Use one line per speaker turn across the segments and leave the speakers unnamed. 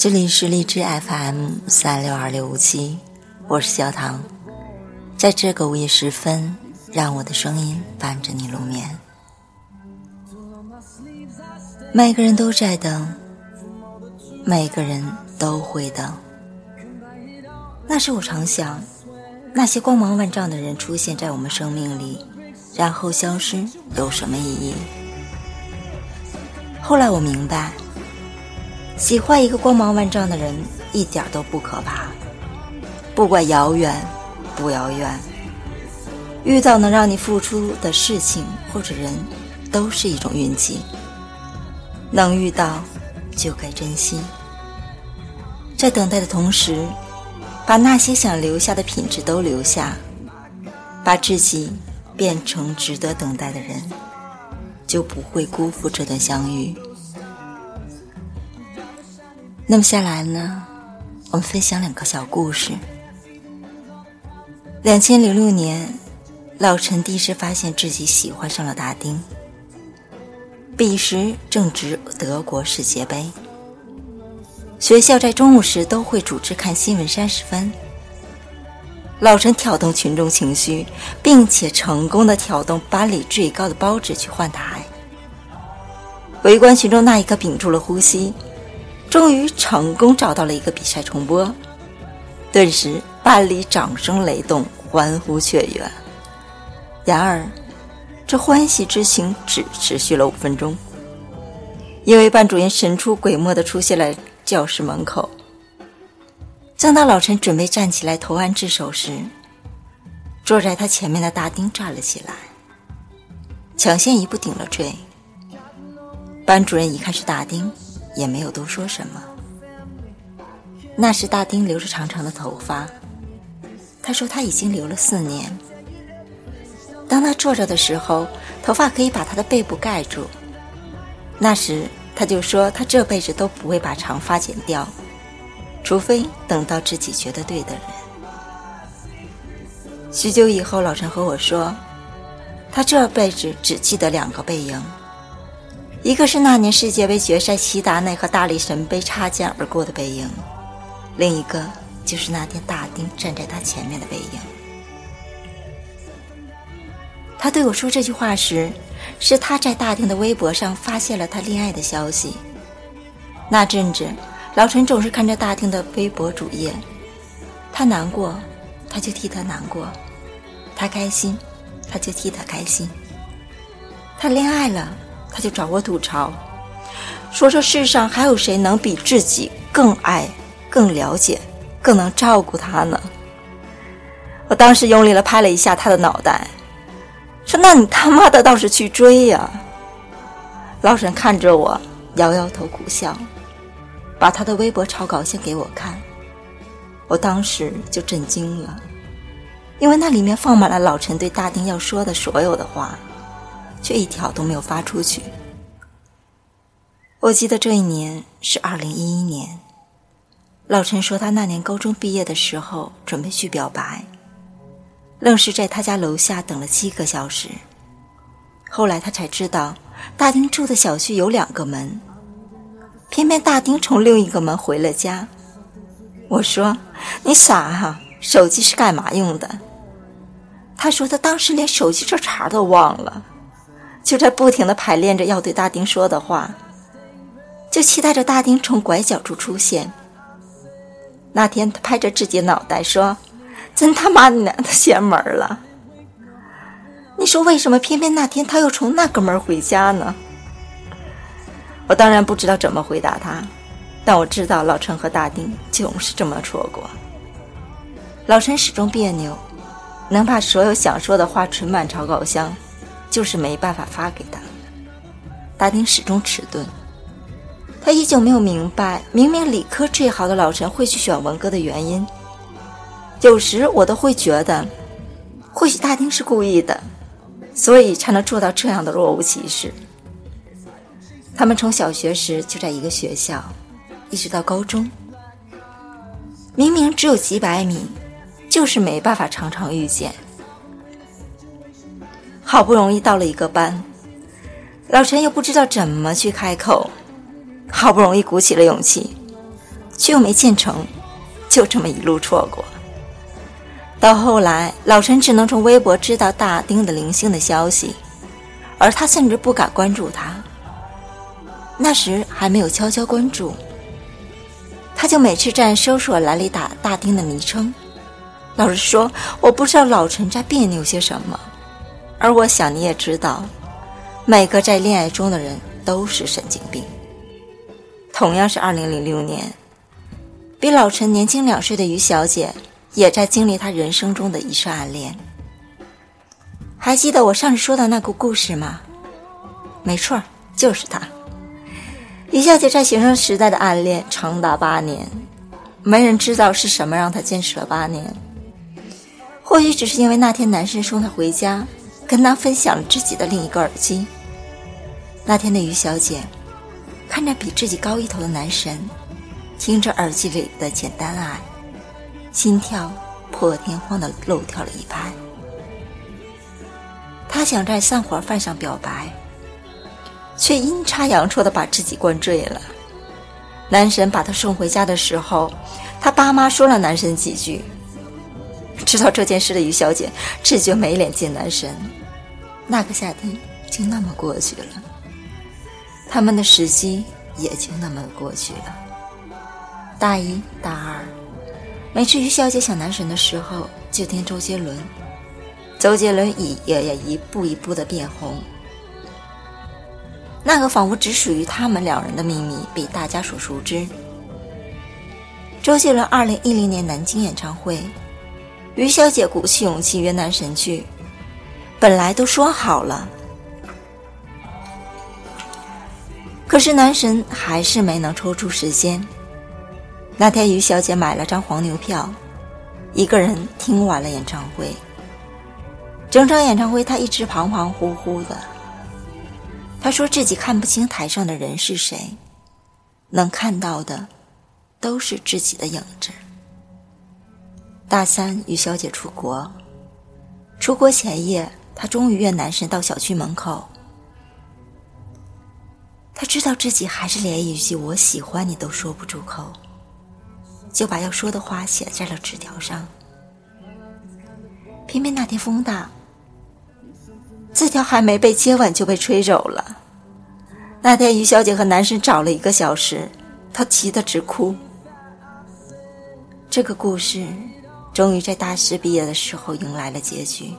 这里是荔枝 FM 三六二六五七，我是小唐，在这个午夜时分，让我的声音伴着你入眠。每个人都在等，每个人都会等。那时我常想，那些光芒万丈的人出现在我们生命里，然后消失，有什么意义？后来我明白。喜欢一个光芒万丈的人一点都不可怕，不管遥远不遥远，遇到能让你付出的事情或者人，都是一种运气。能遇到就该珍惜，在等待的同时，把那些想留下的品质都留下，把自己变成值得等待的人，就不会辜负这段相遇。那么下来呢，我们分享两个小故事。两千零六年，老陈第一次发现自己喜欢上了大丁。彼时正值德国世界杯，学校在中午时都会组织看新闻三十分。老陈挑动群众情绪，并且成功的挑动班里最高的包子去换台。围观群众那一刻屏住了呼吸。终于成功找到了一个比赛重播，顿时班里掌声雷动，欢呼雀跃。然而，这欢喜之情只持续了五分钟，因为班主任神出鬼没的出现在教室门口。正当老陈准备站起来投案自首时，坐在他前面的大丁站了起来，抢先一步顶了罪。班主任一看是大丁。也没有多说什么。那时大丁留着长长的头发，他说他已经留了四年。当他坐着的时候，头发可以把他的背部盖住。那时他就说他这辈子都不会把长发剪掉，除非等到自己觉得对的人。许久以后，老陈和我说，他这辈子只记得两个背影。一个是那年世界杯决赛，齐达内和大力神杯擦肩而过的背影；另一个就是那天大丁站在他前面的背影。他对我说这句话时，是他在大丁的微博上发现了他恋爱的消息。那阵子，老陈总是看着大丁的微博主页，他难过，他就替他难过；他开心，他就替他开心。他恋爱了。他就找我吐槽，说这世上还有谁能比自己更爱、更了解、更能照顾他呢？我当时用力的拍了一下他的脑袋，说：“那你他妈的倒是去追呀！”老沈看着我，摇摇头苦笑，把他的微博草稿先给我看。我当时就震惊了，因为那里面放满了老陈对大丁要说的所有的话。却一条都没有发出去。我记得这一年是二零一一年，老陈说他那年高中毕业的时候准备去表白，愣是在他家楼下等了七个小时。后来他才知道，大丁住的小区有两个门，偏偏大丁从另一个门回了家。我说：“你傻哈，手机是干嘛用的？”他说他当时连手机这茬都忘了。就在不停的排练着要对大丁说的话，就期待着大丁从拐角处出现。那天他拍着自己脑袋说：“真他妈娘的邪门了！”你说为什么偏偏那天他又从那个门回家呢？我当然不知道怎么回答他，但我知道老陈和大丁总是这么错过。老陈始终别扭，能把所有想说的话存满草稿箱。就是没办法发给他。大丁始终迟钝，他依旧没有明白，明明理科最好的老陈会去选文科的原因。有时我都会觉得，或许大丁是故意的，所以才能做到这样的若无其事。他们从小学时就在一个学校，一直到高中，明明只有几百米，就是没办法常常遇见。好不容易到了一个班，老陈又不知道怎么去开口，好不容易鼓起了勇气，却又没见成，就这么一路错过。到后来，老陈只能从微博知道大丁的零星的消息，而他甚至不敢关注他。那时还没有悄悄关注，他就每次在搜索栏里打大丁的昵称。老实说，我不知道老陈在别扭些什么，而我想你也知道，每个在恋爱中的人都是神经病。同样是二零零六年，比老陈年轻两岁的于小姐。也在经历她人生中的一次暗恋。还记得我上次说的那个故事吗？没错，就是他。于小姐在学生时代的暗恋长达八年，没人知道是什么让她坚持了八年。或许只是因为那天男生送她回家，跟他分享了自己的另一个耳机。那天的于小姐，看着比自己高一头的男神，听着耳机里的简单爱。心跳破天荒的漏跳了一拍。她想在散伙饭上表白，却阴差阳错的把自己灌醉了。男神把她送回家的时候，他爸妈说了男神几句。知道这件事的于小姐自觉没脸见男神。那个夏天就那么过去了，他们的时机也就那么过去了。大一、大二。每次于小姐想男神的时候，就听周杰伦。周杰伦也也一步一步的变红。那个仿佛只属于他们两人的秘密被大家所熟知。周杰伦二零一零年南京演唱会，于小姐鼓起勇气约男神去，本来都说好了，可是男神还是没能抽出时间。那天，于小姐买了张黄牛票，一个人听完了演唱会。整场演唱会，她一直恍恍惚惚的。她说自己看不清台上的人是谁，能看到的都是自己的影子。大三，于小姐出国，出国前夜，她终于约男神到小区门口。她知道自己还是连一句“我喜欢你”都说不出口。就把要说的话写在了纸条上。偏偏那天风大，字条还没被接吻就被吹走了。那天于小姐和男神找了一个小时，她急得直哭。这个故事终于在大四毕业的时候迎来了结局。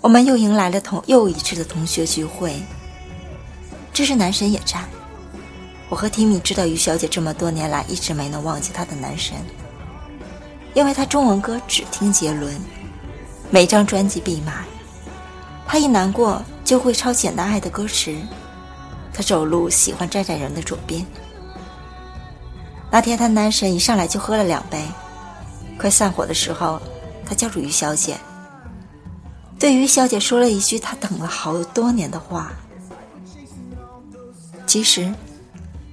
我们又迎来了同又一次的同学聚会，这是男神也在。我和提米知道于小姐这么多年来一直没能忘记她的男神，因为她中文歌只听杰伦，每张专辑必买。她一难过就会抄《简单爱》的歌词。她走路喜欢站在人的左边。那天她男神一上来就喝了两杯，快散伙的时候，他叫住于小姐，对于小姐说了一句他等了好多年的话。其实。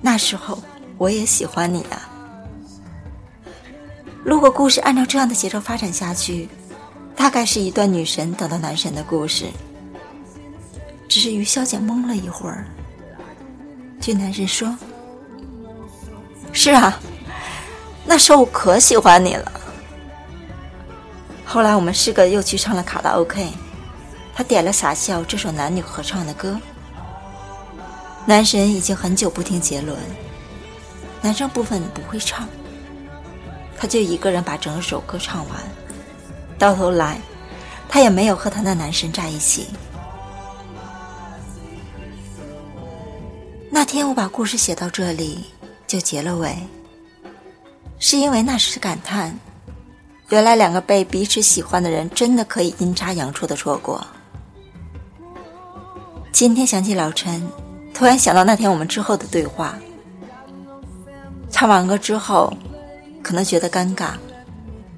那时候我也喜欢你啊！如果故事按照这样的节奏发展下去，大概是一段女神等到男神的故事。只是于小姐懵了一会儿，据男神说：“是啊，那时候我可喜欢你了。”后来我们四个又去唱了卡拉 OK，他点了《傻笑》这首男女合唱的歌。男神已经很久不听杰伦，男生部分不会唱，他就一个人把整首歌唱完。到头来，他也没有和他的男神在一起。那天我把故事写到这里就结了尾，是因为那时感叹，原来两个被彼此喜欢的人真的可以阴差阳错的错过。今天想起老陈。突然想到那天我们之后的对话，唱完歌之后，可能觉得尴尬，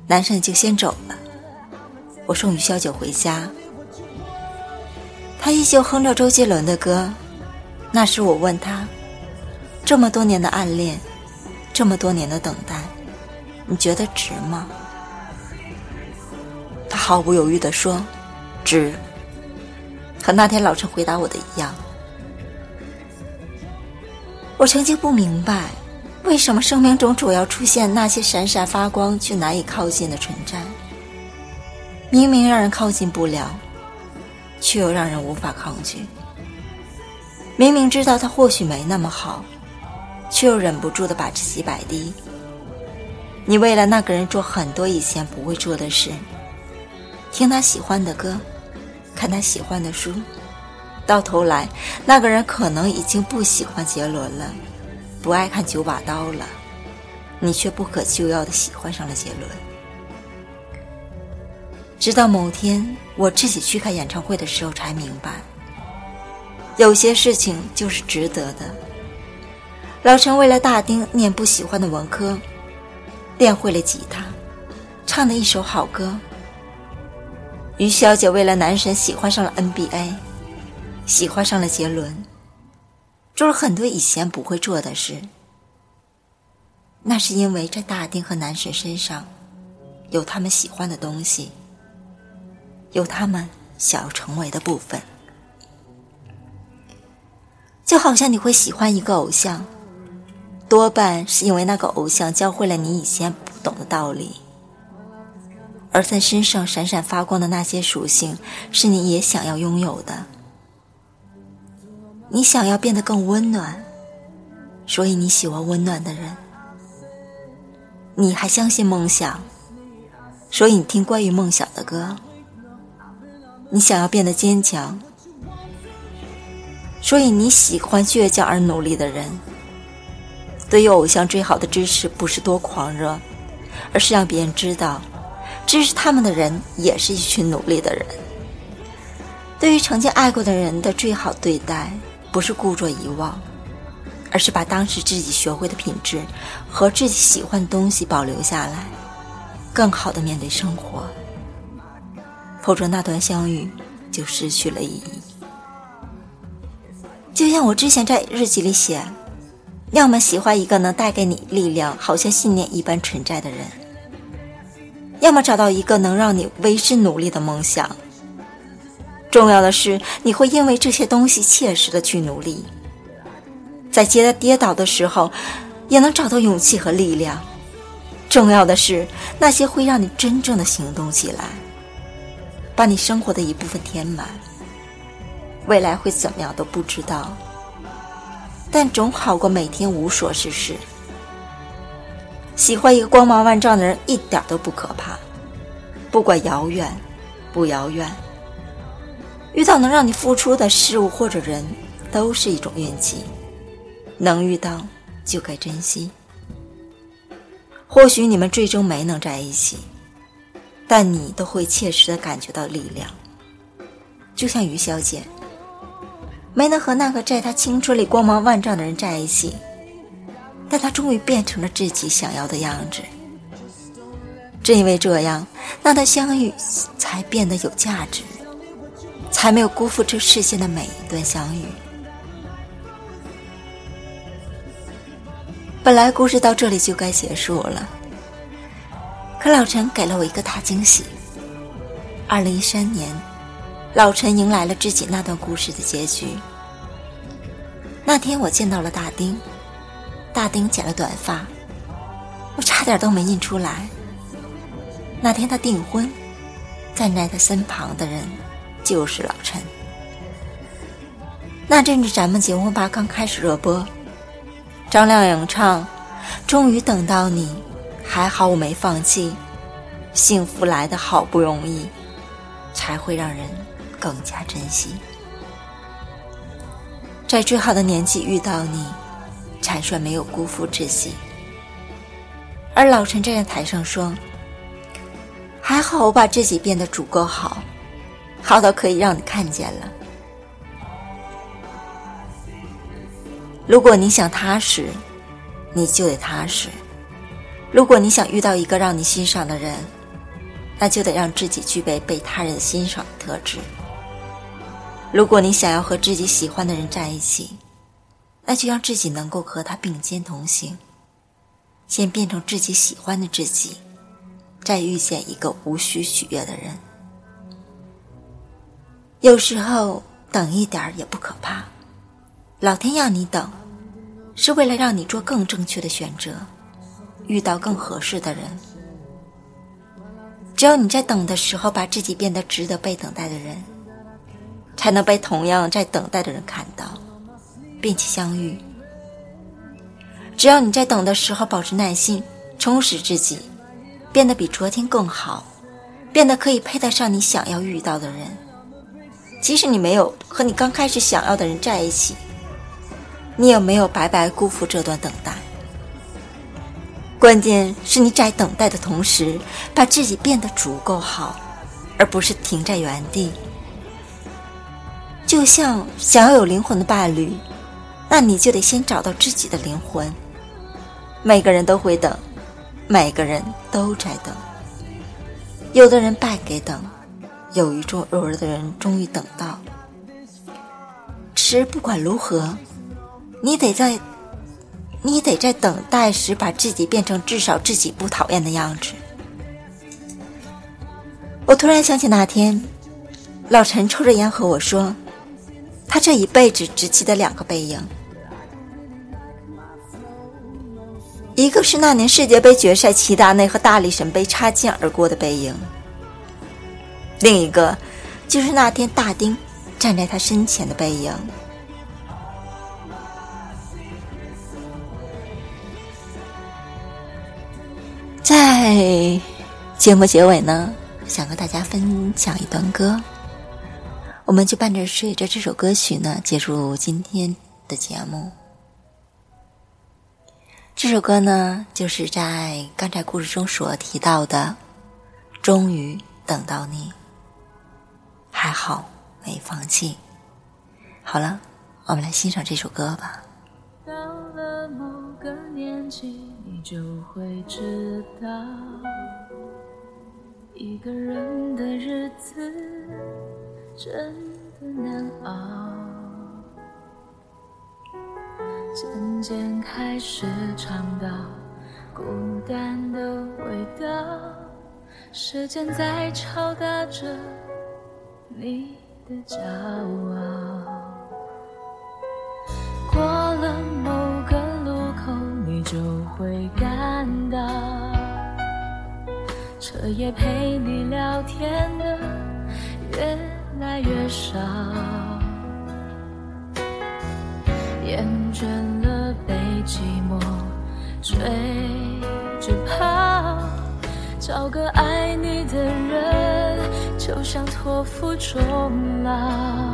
男生就先走了。我送于小九回家，他依旧哼着周杰伦的歌。那时我问他，这么多年的暗恋，这么多年的等待，你觉得值吗？毫不犹豫地说，值。和那天老陈回答我的一样。我曾经不明白，为什么生命中总要出现那些闪闪发光却难以靠近的存在。明明让人靠近不了，却又让人无法抗拒。明明知道他或许没那么好，却又忍不住的把自己摆低。你为了那个人做很多以前不会做的事，听他喜欢的歌，看他喜欢的书。到头来，那个人可能已经不喜欢杰伦了，不爱看九把刀了，你却不可救药的喜欢上了杰伦。直到某天我自己去看演唱会的时候，才明白，有些事情就是值得的。老陈为了大丁念不喜欢的文科，练会了吉他，唱了一首好歌。于小姐为了男神喜欢上了 NBA。喜欢上了杰伦，做了很多以前不会做的事。那是因为在大丁和男神身上，有他们喜欢的东西，有他们想要成为的部分。就好像你会喜欢一个偶像，多半是因为那个偶像教会了你以前不懂的道理，而在身上闪闪发光的那些属性，是你也想要拥有的。你想要变得更温暖，所以你喜欢温暖的人。你还相信梦想，所以你听关于梦想的歌。你想要变得坚强，所以你喜欢倔强而努力的人。对于偶像最好的支持，不是多狂热，而是让别人知道，支持他们的人也是一群努力的人。对于曾经爱过的人的最好对待。不是故作遗忘，而是把当时自己学会的品质和自己喜欢的东西保留下来，更好的面对生活。否则，那段相遇就失去了意义。就像我之前在日记里写：，要么喜欢一个能带给你力量，好像信念一般存在的人；，要么找到一个能让你为之努力的梦想。重要的是，你会因为这些东西切实的去努力，在跌跌倒的时候，也能找到勇气和力量。重要的是，那些会让你真正的行动起来，把你生活的一部分填满。未来会怎么样都不知道，但总好过每天无所事事。喜欢一个光芒万丈的人一点都不可怕，不管遥远不遥远。遇到能让你付出的事物或者人，都是一种运气。能遇到就该珍惜。或许你们最终没能在一起，但你都会切实的感觉到力量。就像于小姐，没能和那个在她青春里光芒万丈的人在一起，但他终于变成了自己想要的样子。正因为这样，那段相遇才变得有价值。才没有辜负这世间的每一段相遇。本来故事到这里就该结束了，可老陈给了我一个大惊喜。二零一三年，老陈迎来了自己那段故事的结局。那天我见到了大丁，大丁剪了短发，我差点都没认出来。那天他订婚，站在他身旁的人。就是老陈。那阵子咱们结婚吧刚开始热播，张靓颖唱《终于等到你》，还好我没放弃，幸福来的好不容易，才会让人更加珍惜。在最好的年纪遇到你，坦率没有辜负自己。而老陈站在台上说：“还好我把自己变得足够好。”好到可以让你看见了。如果你想踏实，你就得踏实；如果你想遇到一个让你欣赏的人，那就得让自己具备被他人欣赏的特质。如果你想要和自己喜欢的人在一起，那就让自己能够和他并肩同行，先变成自己喜欢的自己，再遇见一个无需取悦的人。有时候等一点儿也不可怕，老天让你等，
是为了让你做更正确的选择，遇到更合适的人。只有你在等的时候，把自己变得值得被等待的人，才能被同样在等待的人看到，并且相遇。只要你在等的时候保持耐心，充实自己，变得比昨天更好，变得可以配得上你想要遇到的人。即使你没有和你刚开始想要的人在一起，你也没有白白辜负这段等待。关键是你在等待的同时，把自己变得足够好，而不是停在原地。就像想要有灵魂的伴侣，那你就得先找到自己的灵魂。每个人都会等，每个人都在等。有的人败给等，有一种偶尔的人终于等到。其实不管如何，你得在。你得在等待时把自己变成至少自己不讨厌的样子。我突然想起那天，老陈抽着烟和我说，他这一辈子只记得两个背影，一个是那年世界杯决赛齐达内和大力神杯擦肩而过的背影，另一个就是那天大丁站在他身前的背影。在节目结尾呢，想和大家分享一段歌，我们就伴着随着这首歌曲呢，结束今天的节目。这首歌呢，就是在刚才故事中所提到的，终于等到你，还好没放弃。好了，我们来欣赏这首歌吧。到了某个年纪。你就会知道，一个人的日子真的难熬。渐渐开始尝到孤单的味道，时间在敲打着你的骄傲。过了某个路口，你就。会感到，彻夜陪你聊天的越来越少，倦了被寂寞追着跑，找个爱你的人，就像托付终老，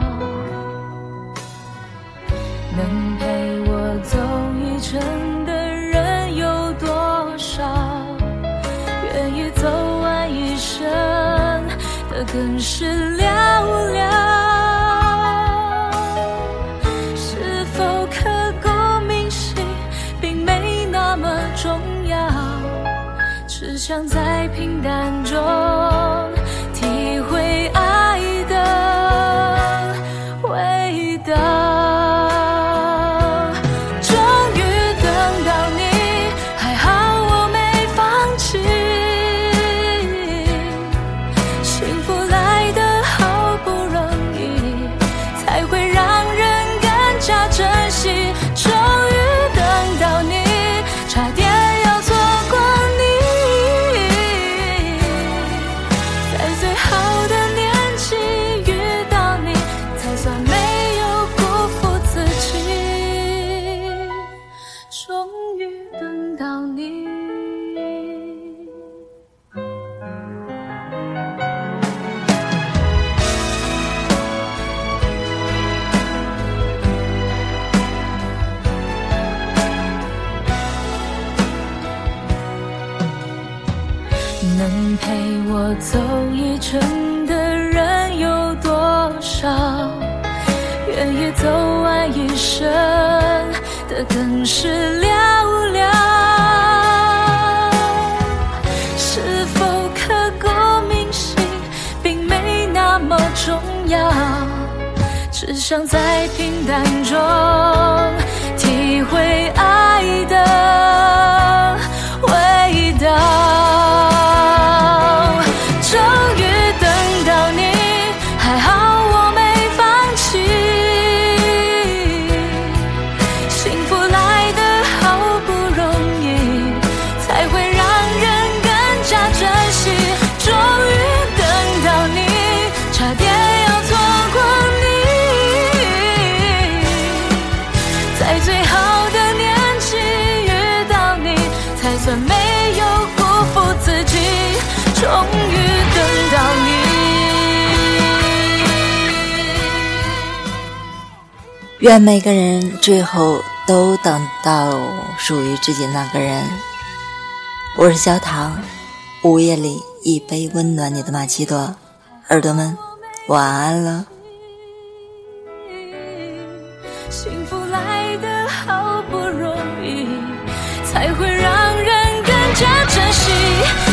只想在平淡中体会爱
愿每个人最后都等到属于自己那个人。我是焦糖，午夜里一杯温暖你的玛奇朵，耳朵们晚安了。
幸福来的好不容易，才会让人更加珍惜。